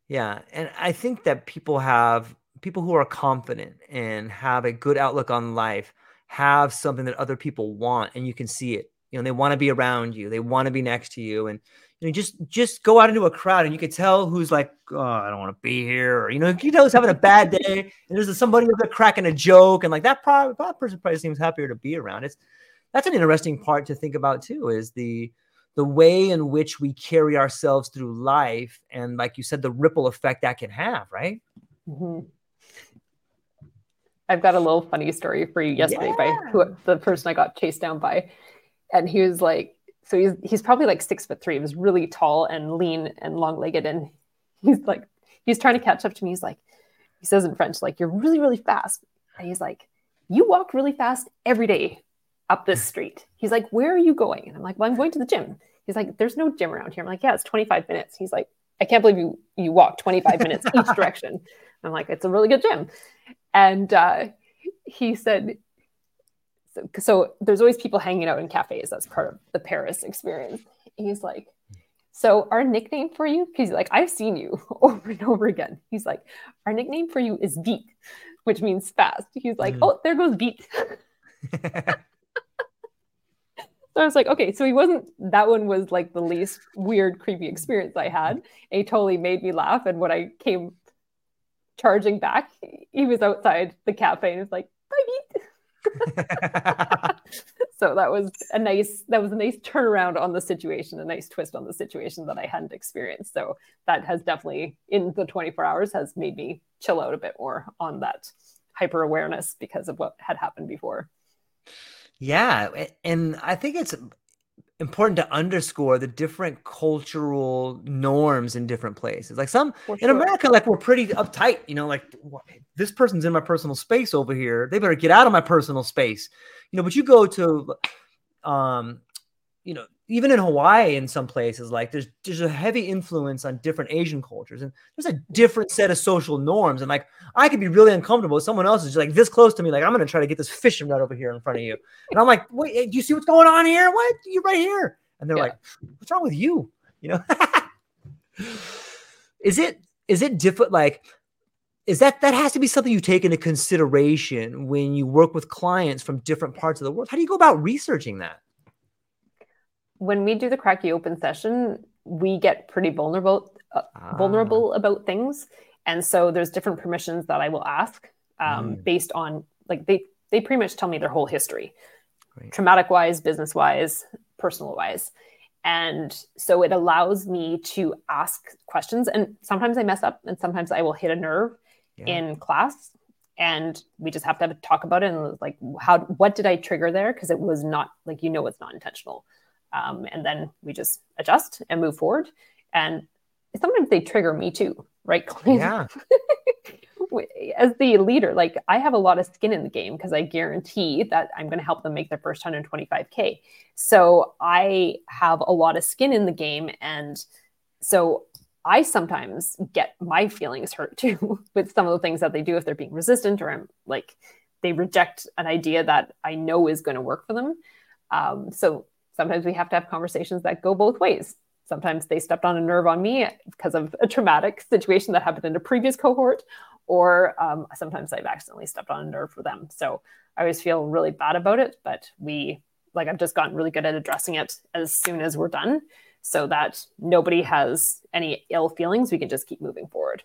Yeah. And I think that people have people who are confident and have a good outlook on life have something that other people want and you can see it. You know, they want to be around you, they want to be next to you. And you know, just just go out into a crowd and you can tell who's like, oh, I don't want to be here, or you know, you know, who's having a bad day, and there's somebody who's cracking a joke, and like that, probably, that person probably seems happier to be around. It's that's an interesting part to think about too, is the the way in which we carry ourselves through life, and like you said, the ripple effect that can have, right? Mm-hmm. I've got a little funny story for you yesterday yeah. by who, the person I got chased down by, and he was like so he's he's probably like six foot three. He was really tall and lean and long legged, and he's like he's trying to catch up to me. He's like he says in French like you're really really fast, and he's like you walk really fast every day up this street. He's like where are you going? And I'm like well I'm going to the gym. He's like there's no gym around here. I'm like yeah it's 25 minutes. He's like I can't believe you you walk 25 minutes each direction. I'm like it's a really good gym, and uh, he said so, so there's always people hanging out in cafes. That's part of the Paris experience. He's like, so our nickname for you, because like I've seen you over and over again. He's like, our nickname for you is Beat, which means fast. He's like, mm. oh, there goes Beat. so I was like, okay, so he wasn't. That one was like the least weird, creepy experience I had. And he totally made me laugh. And when I came charging back, he was outside the cafe and was like. so that was a nice that was a nice turnaround on the situation a nice twist on the situation that i hadn't experienced. So that has definitely in the 24 hours has made me chill out a bit more on that hyper awareness because of what had happened before. Yeah and i think it's important to underscore the different cultural norms in different places. Like some sure. in America, like we're pretty uptight, you know, like this person's in my personal space over here. They better get out of my personal space, you know. But you go to, um, you know, even in Hawaii, in some places, like there's there's a heavy influence on different Asian cultures, and there's a different set of social norms. And like I could be really uncomfortable if someone else is just like this close to me, like I'm gonna try to get this fishing right over here in front of you, and I'm like, wait, do you see what's going on here? What? You're right here, and they're yeah. like, what's wrong with you? You know, is it is it different? Like, is that that has to be something you take into consideration when you work with clients from different parts of the world? How do you go about researching that? When we do the crack you open session, we get pretty vulnerable uh, ah. vulnerable about things, and so there's different permissions that I will ask um, mm. based on like they they pretty much tell me their whole history, Great. traumatic wise, business wise, personal wise. And so it allows me to ask questions. And sometimes I mess up and sometimes I will hit a nerve yeah. in class. And we just have to, have to talk about it and like how what did I trigger there? Because it was not like you know it's not intentional. Um, and then we just adjust and move forward. And sometimes they trigger me too, right? Yeah. As the leader, like I have a lot of skin in the game because I guarantee that I'm going to help them make their first 125K. So I have a lot of skin in the game. And so I sometimes get my feelings hurt too with some of the things that they do if they're being resistant or I'm like they reject an idea that I know is going to work for them. Um, so sometimes we have to have conversations that go both ways. Sometimes they stepped on a nerve on me because of a traumatic situation that happened in a previous cohort, or um, sometimes I've accidentally stepped on a nerve for them. So I always feel really bad about it, but we, like, I've just gotten really good at addressing it as soon as we're done so that nobody has any ill feelings. We can just keep moving forward.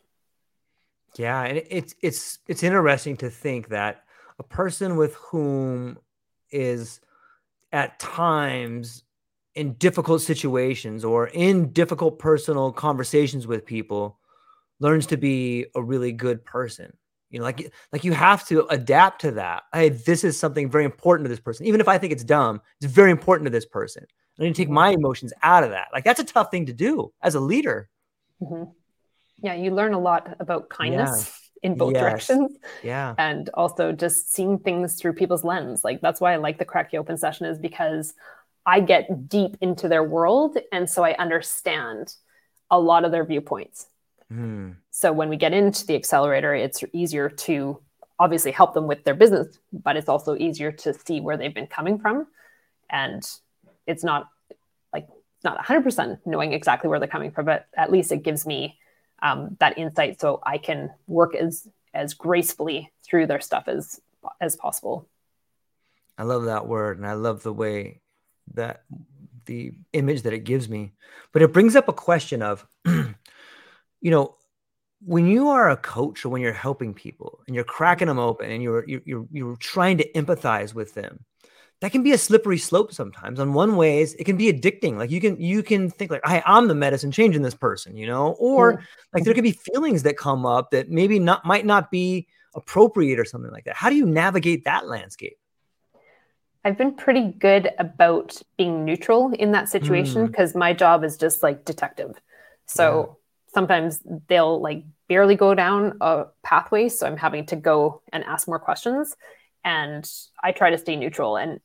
Yeah, and it's it's it's interesting to think that a person with whom is at times in difficult situations or in difficult personal conversations with people learns to be a really good person. You know like like you have to adapt to that. Hey this is something very important to this person. Even if i think it's dumb it's very important to this person. I need to take my emotions out of that. Like that's a tough thing to do as a leader. Mm-hmm. yeah you learn a lot about kindness in both yes. directions yeah and also just seeing things through people's lens like that's why i like the crack you open session is because i get deep into their world and so i understand a lot of their viewpoints Mm. So when we get into the accelerator, it's easier to obviously help them with their business, but it's also easier to see where they've been coming from. And it's not like not 100% knowing exactly where they're coming from, but at least it gives me um, that insight so I can work as as gracefully through their stuff as as possible. I love that word, and I love the way that the image that it gives me. But it brings up a question of you know, when you are a coach or when you're helping people and you're cracking them open and you're you're you're trying to empathize with them, that can be a slippery slope sometimes. On one ways, it can be addicting. Like you can you can think like, "Hey, I'm the medicine changing this person," you know, or like there could be feelings that come up that maybe not might not be appropriate or something like that. How do you navigate that landscape? I've been pretty good about being neutral in that situation because mm. my job is just like detective. So sometimes they'll like barely go down a pathway so i'm having to go and ask more questions and i try to stay neutral and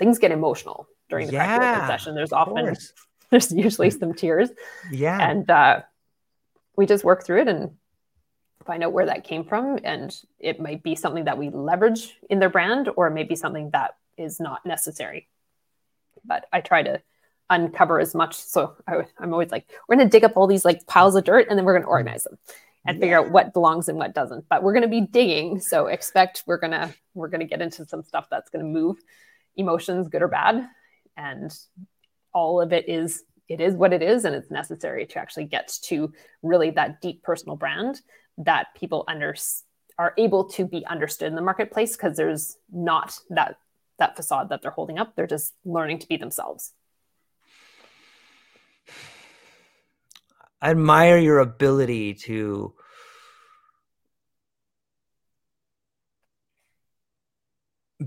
things get emotional during the yeah, session. There's often there's usually some tears. Yeah. And uh, we just work through it and find out where that came from and it might be something that we leverage in their brand or it may be something that is not necessary. But i try to uncover as much. So I, am always like, we're going to dig up all these like piles of dirt and then we're going to organize them and yeah. figure out what belongs and what doesn't. But we're going to be digging, so expect we're gonna we're gonna get into some stuff that's going to move emotions, good or bad, and all of it is it is what it is, and it's necessary to actually get to really that deep personal brand that people under are able to be understood in the marketplace because there's not that that facade that they're holding up. They're just learning to be themselves. I admire your ability to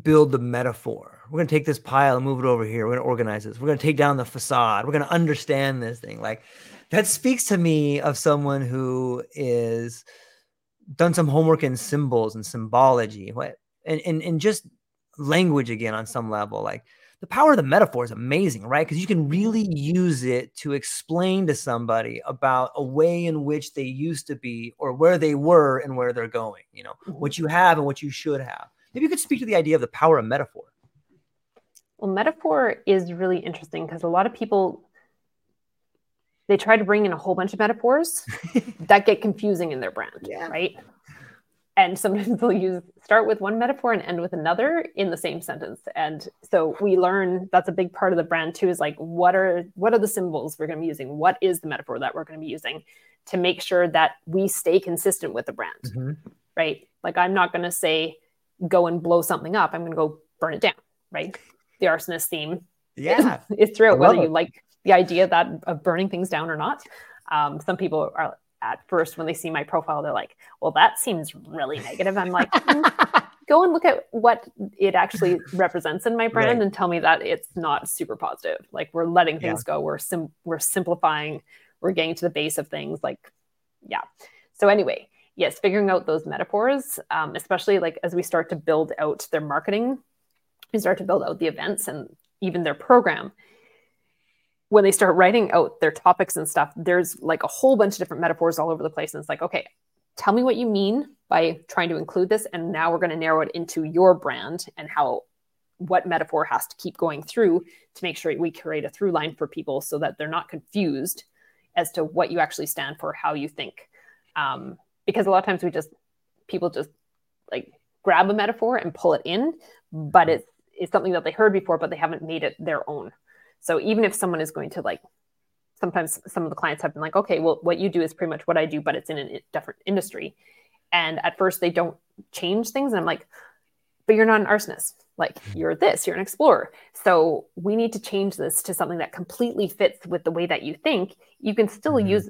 build the metaphor. We're going to take this pile and move it over here. We're going to organize this. We're going to take down the facade. We're going to understand this thing. Like that speaks to me of someone who is done some homework in symbols and symbology, what and, and, and just language again on some level. Like the power of the metaphor is amazing, right? Because you can really use it to explain to somebody about a way in which they used to be or where they were and where they're going, you know, mm-hmm. what you have and what you should have. Maybe you could speak to the idea of the power of metaphor. Well, metaphor is really interesting because a lot of people they try to bring in a whole bunch of metaphors that get confusing in their brand, yeah. right? And sometimes they'll use start with one metaphor and end with another in the same sentence. And so we learn that's a big part of the brand too is like what are what are the symbols we're going to be using? What is the metaphor that we're going to be using to make sure that we stay consistent with the brand? Mm-hmm. right? Like i'm not going to say go and blow something up i'm going to go burn it down right? The arsonist theme yeah. is, is throughout whether it. you like the idea that of burning things down or not. Um, some people are at first when they see my profile they're like well that seems really negative. I'm like mm, go and look at what it actually represents in my brand right. and tell me that it's not super positive. Like we're letting things yeah. go. We're sim- we're simplifying. We're getting to the base of things. Like yeah. So anyway yes figuring out those metaphors um, especially like as we start to build out their marketing we start to build out the events and even their program when they start writing out their topics and stuff, there's like a whole bunch of different metaphors all over the place. And it's like, okay, tell me what you mean by trying to include this. And now we're going to narrow it into your brand and how what metaphor has to keep going through to make sure we create a through line for people so that they're not confused as to what you actually stand for, how you think. Um, because a lot of times we just people just like grab a metaphor and pull it in, but it's it's something that they heard before, but they haven't made it their own. So even if someone is going to like sometimes some of the clients have been like, okay, well, what you do is pretty much what I do, but it's in a different industry. And at first they don't change things. And I'm like, but you're not an arsonist. Like mm-hmm. you're this, you're an explorer. So we need to change this to something that completely fits with the way that you think. You can still mm-hmm. use,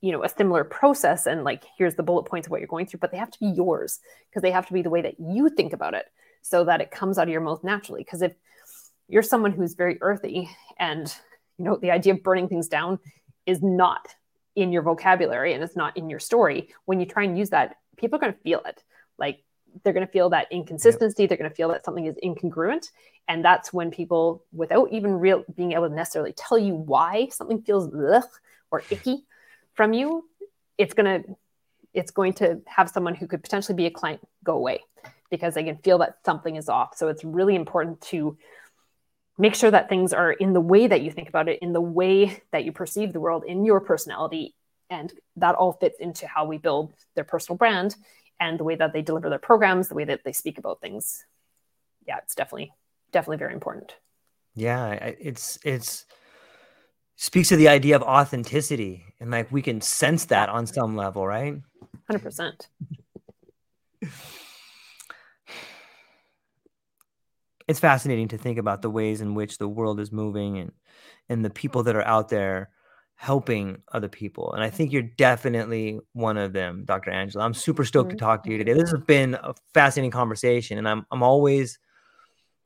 you know, a similar process and like here's the bullet points of what you're going through, but they have to be yours because they have to be the way that you think about it so that it comes out of your mouth naturally. Because if you're someone who's very earthy and you know the idea of burning things down is not in your vocabulary and it's not in your story when you try and use that people are going to feel it like they're going to feel that inconsistency. Yep. They're going to feel that something is incongruent. And that's when people, without even real being able to necessarily tell you why something feels ugh or icky from you, it's going to it's going to have someone who could potentially be a client go away because they can feel that something is off. So it's really important to make sure that things are in the way that you think about it, in the way that you perceive the world, in your personality. And that all fits into how we build their personal brand and the way that they deliver their programs, the way that they speak about things. Yeah, it's definitely definitely very important. Yeah, it's it's speaks to the idea of authenticity and like we can sense that on some level, right? 100%. it's fascinating to think about the ways in which the world is moving and and the people that are out there helping other people. And I think you're definitely one of them, Dr. Angela. I'm super stoked to mm-hmm. talk to you today. This has been a fascinating conversation, and I'm I'm always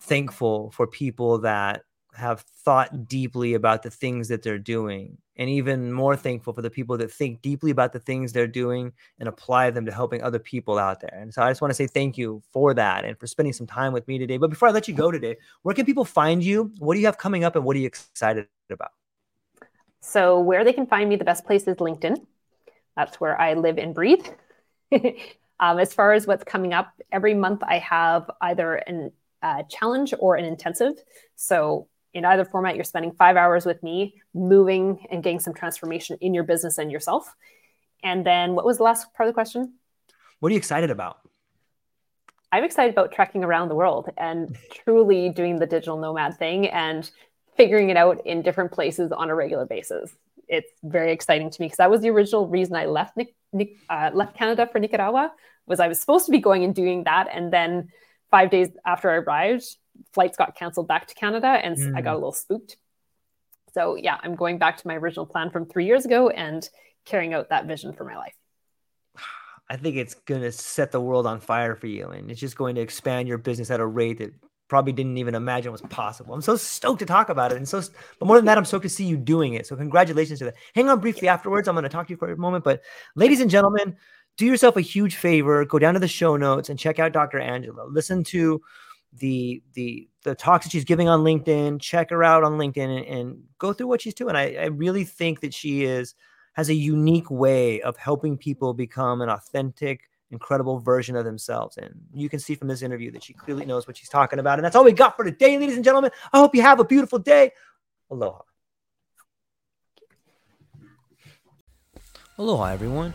thankful for people that have thought deeply about the things that they're doing and even more thankful for the people that think deeply about the things they're doing and apply them to helping other people out there. And so I just want to say thank you for that and for spending some time with me today. But before I let you go today, where can people find you? What do you have coming up and what are you excited about? So, where they can find me, the best place is LinkedIn. That's where I live and breathe. um, as far as what's coming up, every month I have either a uh, challenge or an intensive. So, in either format, you're spending five hours with me, moving and getting some transformation in your business and yourself. And then, what was the last part of the question? What are you excited about? I'm excited about trekking around the world and truly doing the digital nomad thing and figuring it out in different places on a regular basis. It's very exciting to me because that was the original reason I left uh, left Canada for Nicaragua. Was I was supposed to be going and doing that, and then five days after I arrived, flights got canceled back to Canada, and mm. I got a mm. little spooked. So yeah, I'm going back to my original plan from three years ago and carrying out that vision for my life. I think it's going to set the world on fire for you, and it's just going to expand your business at a rate that probably didn't even imagine was possible. I'm so stoked to talk about it. And so, but more than that, I'm stoked to see you doing it. So congratulations to that. Hang on briefly afterwards. I'm going to talk to you for a moment. But ladies and gentlemen, do yourself a huge favor. Go down to the show notes and check out Dr. Angela. Listen to the the the talks that she's giving on LinkedIn. Check her out on LinkedIn and, and go through what she's doing. I, I really think that she is has a unique way of helping people become an authentic incredible version of themselves. And you can see from this interview that she clearly knows what she's talking about. And that's all we got for today, ladies and gentlemen. I hope you have a beautiful day. Aloha. Aloha, everyone.